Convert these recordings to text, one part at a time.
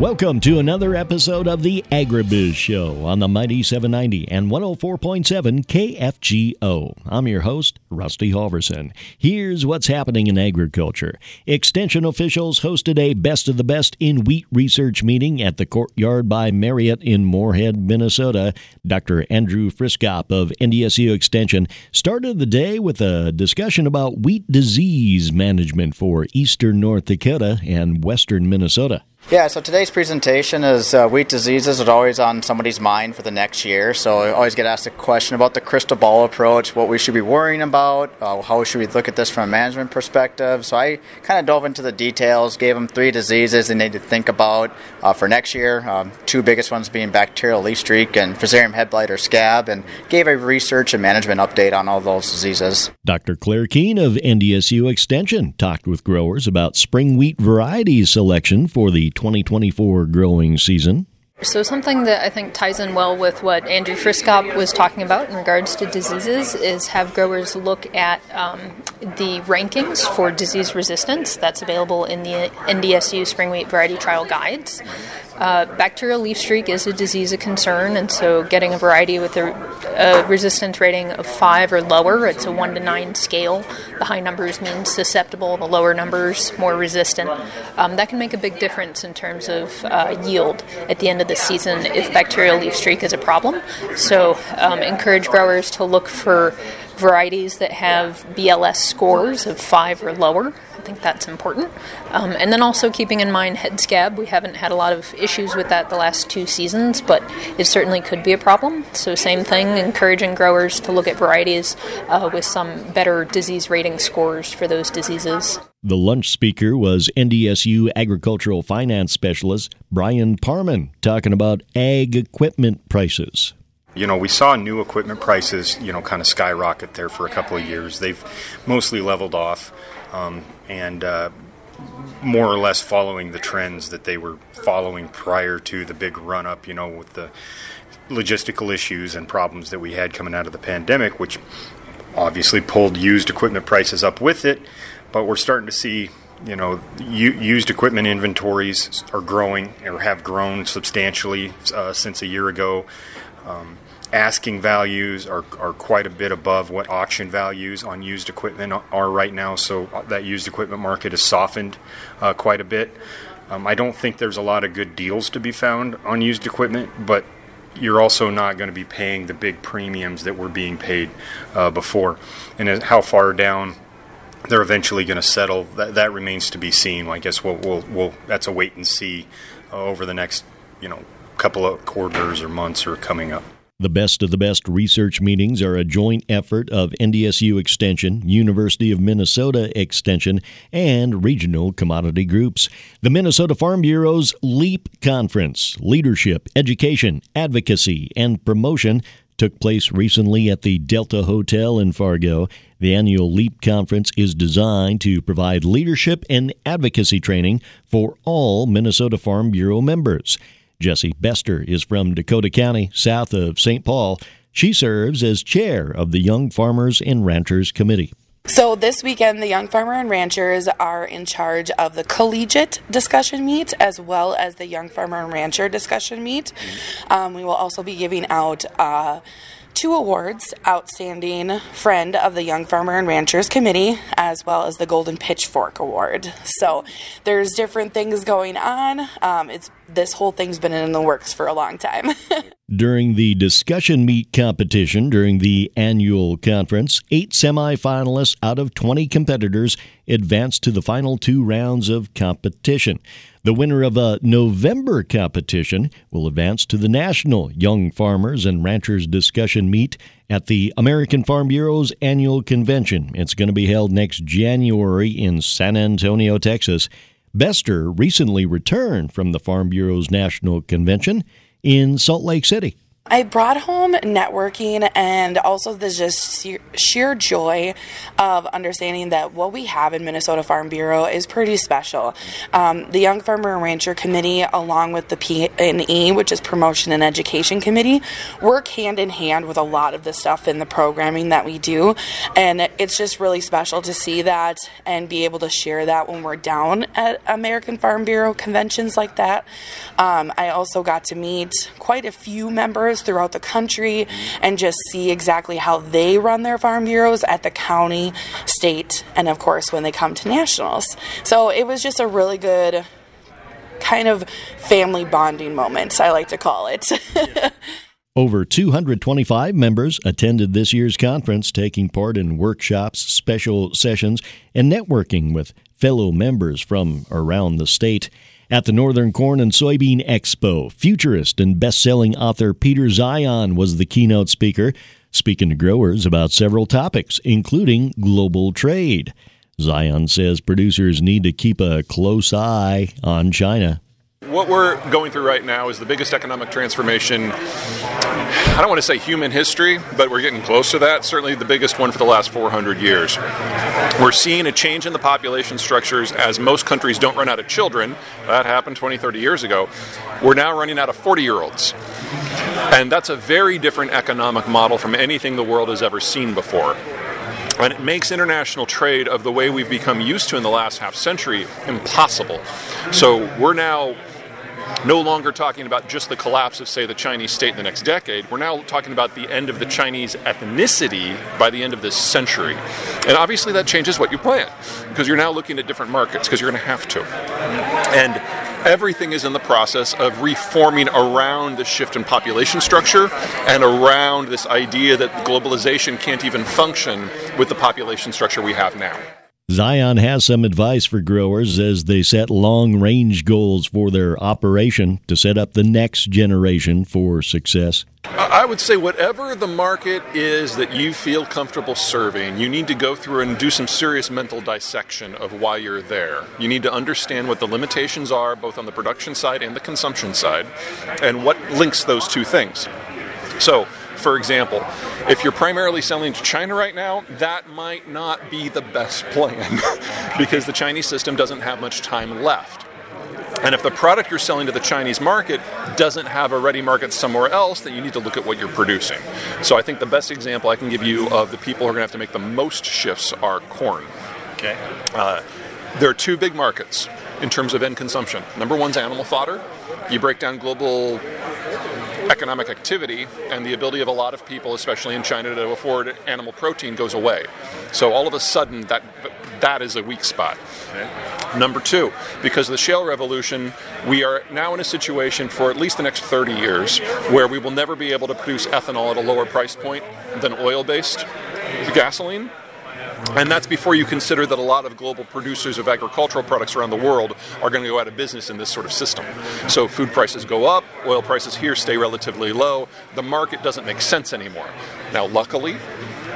Welcome to another episode of the Agribiz Show on the Mighty 790 and 104.7 KFGO. I'm your host, Rusty Halvorson. Here's what's happening in agriculture. Extension officials hosted a Best of the Best in Wheat research meeting at the Courtyard by Marriott in Moorhead, Minnesota. Dr. Andrew Friskop of NDSU Extension started the day with a discussion about wheat disease management for eastern North Dakota and western Minnesota. Yeah, so today's presentation is uh, wheat diseases are always on somebody's mind for the next year. So I always get asked a question about the crystal ball approach, what we should be worrying about, uh, how should we look at this from a management perspective. So I kind of dove into the details, gave them three diseases they need to think about uh, for next year. Um, two biggest ones being bacterial leaf streak and Fusarium head blight or scab, and gave a research and management update on all those diseases. Dr. Clair Keene of NDSU Extension talked with growers about spring wheat variety selection for the 2024 growing season. So, something that I think ties in well with what Andrew Friskop was talking about in regards to diseases is have growers look at um, the rankings for disease resistance that's available in the NDSU Spring Wheat Variety Trial Guides. Uh, bacterial leaf streak is a disease of concern, and so getting a variety with a, a, resistance rating of five or lower, it's a one to nine scale. The high numbers mean susceptible, the lower numbers more resistant. Um, that can make a big difference in terms of uh, yield at the end of the season if bacterial leaf streak is a problem. So, um, encourage growers to look for varieties that have BLS scores of five or lower. I think that's important. Um, and then also keeping in mind head scab. We haven't had a lot of issues with that the last two seasons, but it certainly could be a problem. So, same thing, encouraging growers to look at varieties uh, with some better disease rating scores for those diseases. The lunch speaker was NDSU agricultural finance specialist Bryon Parman talking about ag equipment prices. You know, we saw new equipment prices, you know, kind of skyrocket there for a couple of years. They've mostly leveled off um, and uh, more or less following the trends that they were following prior to the big run up, you know, with the logistical issues and problems that we had coming out of the pandemic, which obviously pulled used equipment prices up with it. But we're starting to see you know, used equipment inventories are growing or have grown substantially uh, since a year ago. Um, asking values are, are quite a bit above what auction values on used equipment are right now, so that used equipment market has softened uh, quite a bit. Um, I don't think there's a lot of good deals to be found on used equipment, but you're also not going to be paying the big premiums that were being paid uh, before. And how far down they're eventually going to settle, that, that remains to be seen. I guess we'll, we'll, we'll that's a wait and see uh, over the next, you know, couple of quarters or months are coming up. The Best of the Best research meetings are a joint effort of NDSU Extension, University of Minnesota Extension, and regional commodity groups. The Minnesota Farm Bureau's LEAP Conference, Leadership, Education, Advocacy, and Promotion, took place recently at the Delta Hotel in Fargo. The annual LEAP conference is designed to provide leadership and advocacy training for all Minnesota Farm Bureau members. Jessie Bester is from Dakota County, south of St. Paul. She serves as chair of the Young Farmers and Ranchers Committee. So this weekend, the Young Farmer and Ranchers are in charge of the collegiate discussion meet as well as the Young Farmer and Rancher discussion meet. Um, we will also be giving out. Uh, two awards Outstanding Friend of the Young Farmer and Ranchers Committee, as well as the Golden Pitchfork Award. So there's different things going on. Um, it's this whole thing's been in the works for a long time. during the discussion meet competition during the annual conference, eight semifinalists out of 20 competitors advanced to the final two rounds of competition. The winner of a November competition will advance to the National Young Farmers and Ranchers Discussion Meet at the American Farm Bureau's annual convention. It's going to be held next January in San Antonio, Texas. Bester recently returned from the Farm Bureau's National Convention in Salt Lake City. I brought home networking and also the just sheer joy of understanding that what we have in Minnesota Farm Bureau is pretty special. Um, the Young Farmer and Rancher Committee, along with the P&E, which is Promotion and Education Committee, work hand in hand with a lot of the stuff in the programming that we do, and it's just really special to see that and be able to share that when we're down at American Farm Bureau conventions like that. Um, I also got to meet quite a few members throughout the country and just see exactly how they run their farm bureaus at the county, state, and of course when they come to nationals. So it was just a really good kind of family bonding moment, I like to call it. Over 225 members attended this year's conference, taking part in workshops, special sessions, and networking with fellow members from around the state. At the Northern Corn and Soybean Expo, futurist and best-selling author Peter Zeihan was the keynote speaker, speaking to growers about several topics, including global trade. Zeihan says producers need to keep a close eye on China. What we're going through right now is the biggest economic transformation, I don't want to say human history, but we're getting close to that. Certainly the biggest one for the last 400 years. We're seeing a change in the population structures as most countries don't run out of children. That happened 20, 30 years ago. We're now running out of 40 year olds. And that's a very different economic model from anything the world has ever seen before. And it makes international trade of the way we've become used to in the last half century impossible. So we're now no longer talking about just the collapse of, say, the Chinese state in the next decade. We're now talking about the end of the Chinese ethnicity by the end of this century. And obviously that changes what you plan because you're now looking at different markets because you're going to have to. And everything is in the process of reforming around the shift in population structure and around this idea that globalization can't even function with the population structure we have now. Zeihan has some advice for growers as they set long range goals for their operation to set up the next generation for success. I would say, whatever the market is that you feel comfortable serving, you need to go through and do some serious mental dissection of why you're there. You need to understand what the limitations are, both on the production side and the consumption side, and what links those two things. So, for example, if you're primarily selling to China right now, that might not be the best plan because the Chinese system doesn't have much time left. And if the product you're selling to the Chinese market doesn't have a ready market somewhere else, then you need to look at what you're producing. So I think the best example I can give you of the people who are going to have to make the most shifts are corn. Okay. Uh, there are two big markets in terms of end consumption. Number one's animal fodder. You break down global economic activity and the ability of a lot of people, especially in China, to afford animal protein goes away. So all of a sudden, that that is a weak spot. Okay. Number two, because of the shale revolution, we are now in a situation for at least the next 30 years where we will never be able to produce ethanol at a lower price point than oil based gasoline. And that's before you consider that a lot of global producers of agricultural products around the world are going to go out of business in this sort of system. So food prices go up, oil prices here stay relatively low. The market doesn't make sense anymore. Now, luckily,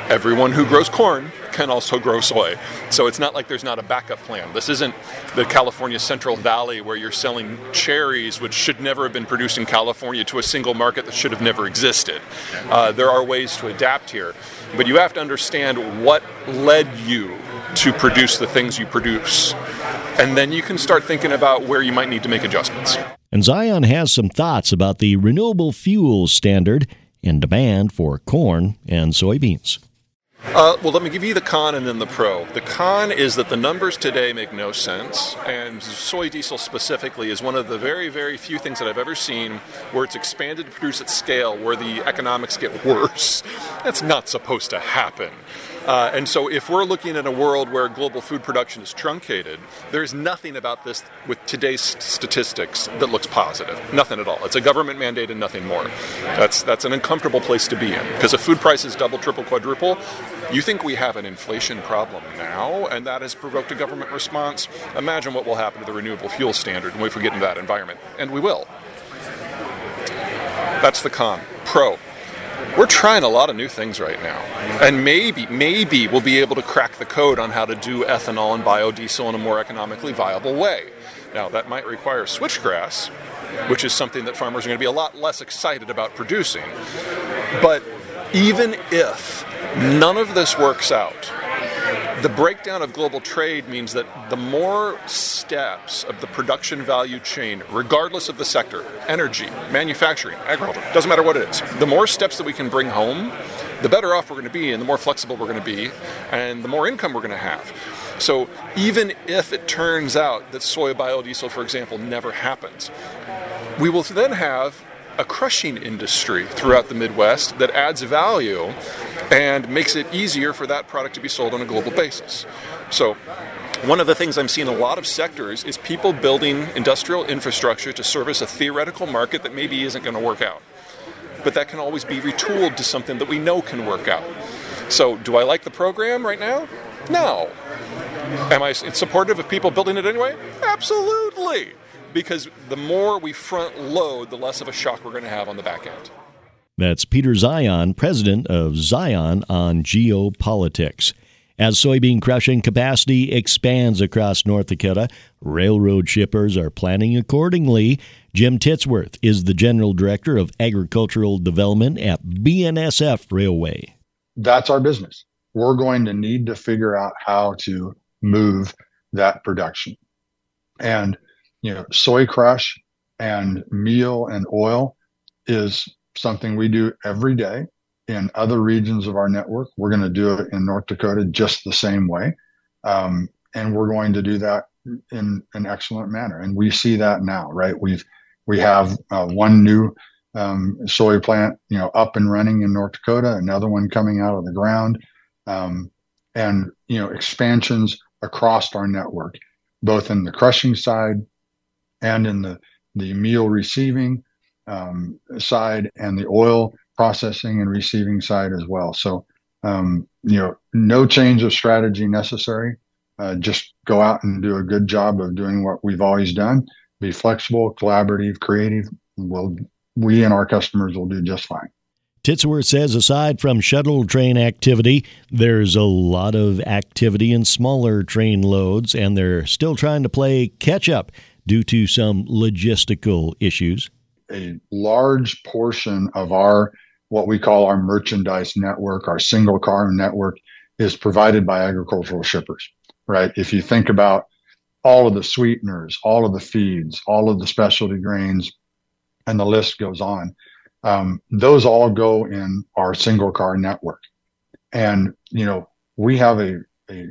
everyone who grows corn can also grow soy. So it's not like there's not a backup plan. This isn't the California Central Valley where you're selling cherries, which should never have been produced in California, to a single market that should have never existed. Uh, there are ways to adapt here. But you have to understand what led you to produce the things you produce. And then you can start thinking about where you might need to make adjustments. And Zeihan has some thoughts about the renewable fuels standard and demand for corn and soybeans. Uh, well, let me give you the con and then the pro. The con is that the numbers today make no sense, and soy diesel specifically is one of the very, very few things that I've ever seen where it's expanded to produce at scale where the economics get worse. That's not supposed to happen. Uh, and so, if we're looking at a world where global food production is truncated, there's nothing about this with today's statistics that looks positive. Nothing at all. It's a government mandate and nothing more. That's that's an uncomfortable place to be in because if food prices double, triple, quadruple, you think we have an inflation problem now, and that has provoked a government response. Imagine what will happen to the renewable fuel standard if we get into that environment, and we will. That's the con. Pro we're trying a lot of new things right now. And maybe, maybe we'll be able to crack the code on how to do ethanol and biodiesel in a more economically viable way. Now, that might require switchgrass, which is something that farmers are going to be a lot less excited about producing. But even if none of this works out, the breakdown of global trade means that the more steps of the production value chain, regardless of the sector energy, manufacturing, agriculture, doesn't matter what it is the more steps that we can bring home, the better off we're going to be, and the more flexible we're going to be, and the more income we're going to have. So even if it turns out that soy biodiesel, for example, never happens, we will then have a crushing industry throughout the Midwest that adds value and makes it easier for that product to be sold on a global basis. So, one of the things I'm seeing in a lot of sectors is people building industrial infrastructure to service a theoretical market that maybe isn't going to work out. But that can always be retooled to something that we know can work out. So, do I like the program right now? No. Am I supportive of people building it anyway? Absolutely because the more we front load, the less of a shock we're going to have on the back end. That's Peter Zeihan, president of Zeihan on Geopolitics. As soybean crushing capacity expands across North Dakota, railroad shippers are planning accordingly. Jim Titsworth is the general director of agricultural development at BNSF Railway. That's our business. We're going to need to figure out how to move that production. And you know, soy crush and meal and oil is something we do every day in other regions of our network. We're going to do it in North Dakota just the same way. Um, and we're going to do that in an excellent manner. And we see that now, right? We've, we have uh, one new um, soy plant, you know, up and running in North Dakota, another one coming out of the ground, um, and, you know, expansions across our network, both in the crushing side and in the, the meal receiving um, side and the oil processing and receiving side as well. So, um, you know, no change of strategy necessary. Uh, just go out and do a good job of doing what we've always done. Be flexible, collaborative, creative. We'll, we and our customers will do just fine. Titsworth says aside from shuttle train activity, there's a lot of activity in smaller train loads, and they're still trying to play catch up due to some logistical issues? A large portion of our what we call our merchandise network, our single car network, is provided by agricultural shippers, right? If you think about all of the sweeteners, all of the feeds, all of the specialty grains, and the list goes on, um, those all go in our single car network. And, you know, we have a, a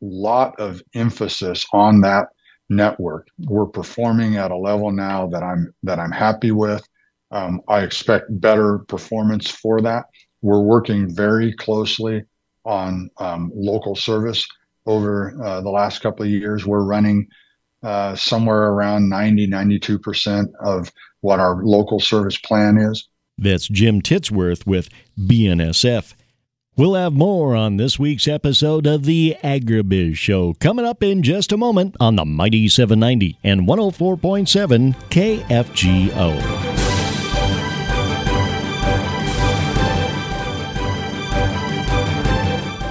lot of emphasis on that network. We're performing at a level now that I'm that I'm happy with. Um, I expect better performance for that. We're working very closely on um, local service over uh, the last couple of years. We're running uh, somewhere around 90, 92% of what our local service plan is. That's Jim Titsworth with BNSF. We'll have more on this week's episode of the Agribiz Show coming up in just a moment on the Mighty 790 and 104.7 KFGO.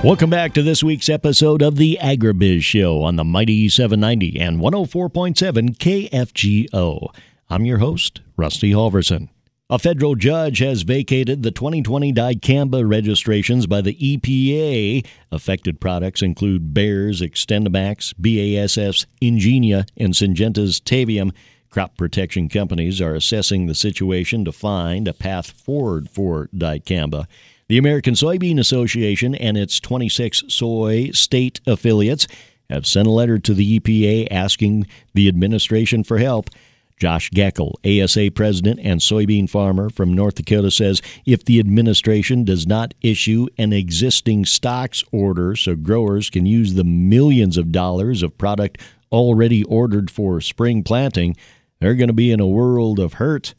Welcome back to this week's episode of the Agribiz Show on the Mighty 790 and 104.7 KFGO. I'm your host, Rusty Halvorson. A federal judge has vacated the 2020 dicamba registrations by the EPA. Affected products include Bayer's XtendiMax, BASF's Engenia, and Syngenta's Tavium. Crop protection companies are assessing the situation to find a path forward for dicamba. The American Soybean Association and its 26 soy state affiliates have sent a letter to the EPA asking the administration for help. Josh Gackle, ASA president and soybean farmer from North Dakota, says if the administration does not issue an existing stocks order so growers can use the millions of dollars of product already ordered for spring planting, they're going to be in a world of hurt.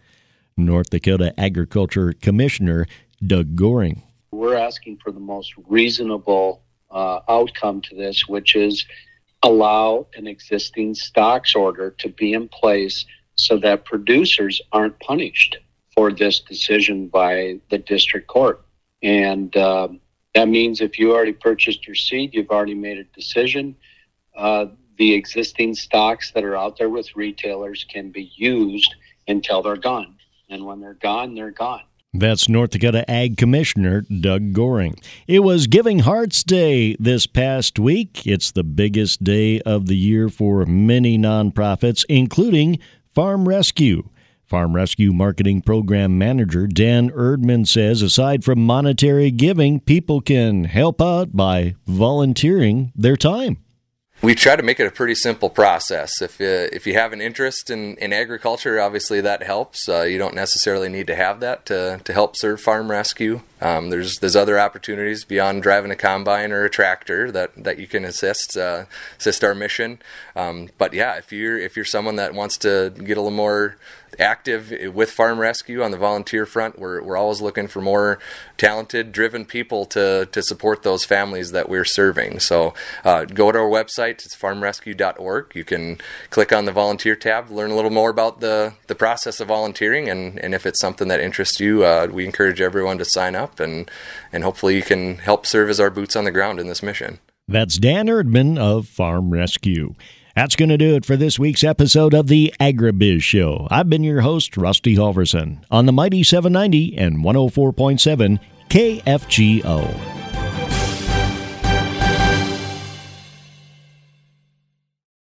North Dakota Agriculture Commissioner Doug Goehring. We're asking for the most reasonable uh, outcome to this, which is allow an existing stocks order to be in place so that producers aren't punished for this decision by the district court. And uh, that means if you already purchased your seed, you've already made a decision. Uh, the existing stocks that are out there with retailers can be used until they're gone. And when they're gone, they're gone. That's North Dakota Ag Commissioner Doug Goehring. It was Giving Hearts Day this past week. It's the biggest day of the year for many nonprofits, including Farm Rescue. Farm Rescue Marketing Program Manager Dan Erdman says aside from monetary giving, people can help out by volunteering their time we try to make it a pretty simple process. If you, uh, if you have an interest in, in agriculture, obviously that helps. Uh, you don't necessarily need to have that to, to help serve farm rescue. Um, there's there's other opportunities beyond driving a combine or a tractor that, that you can assist uh, assist our mission. Um, but yeah, if you're if you're someone that wants to get a little more active with farm rescue on the volunteer front, we're we're always looking for more talented, driven people to to support those families that we're serving. So uh, go to our website. It's farmrescue.org. You can click on the volunteer tab, learn a little more about the the process of volunteering, and and if it's something that interests you, uh, we encourage everyone to sign up and and hopefully you can help serve as our boots on the ground in this mission. That's Dan Erdman of Farm Rescue. That's going to do it for this week's episode of the Agribiz Show. I've been your host, Rusty Halvorson, on the Mighty 790 and 104.7 KFGO.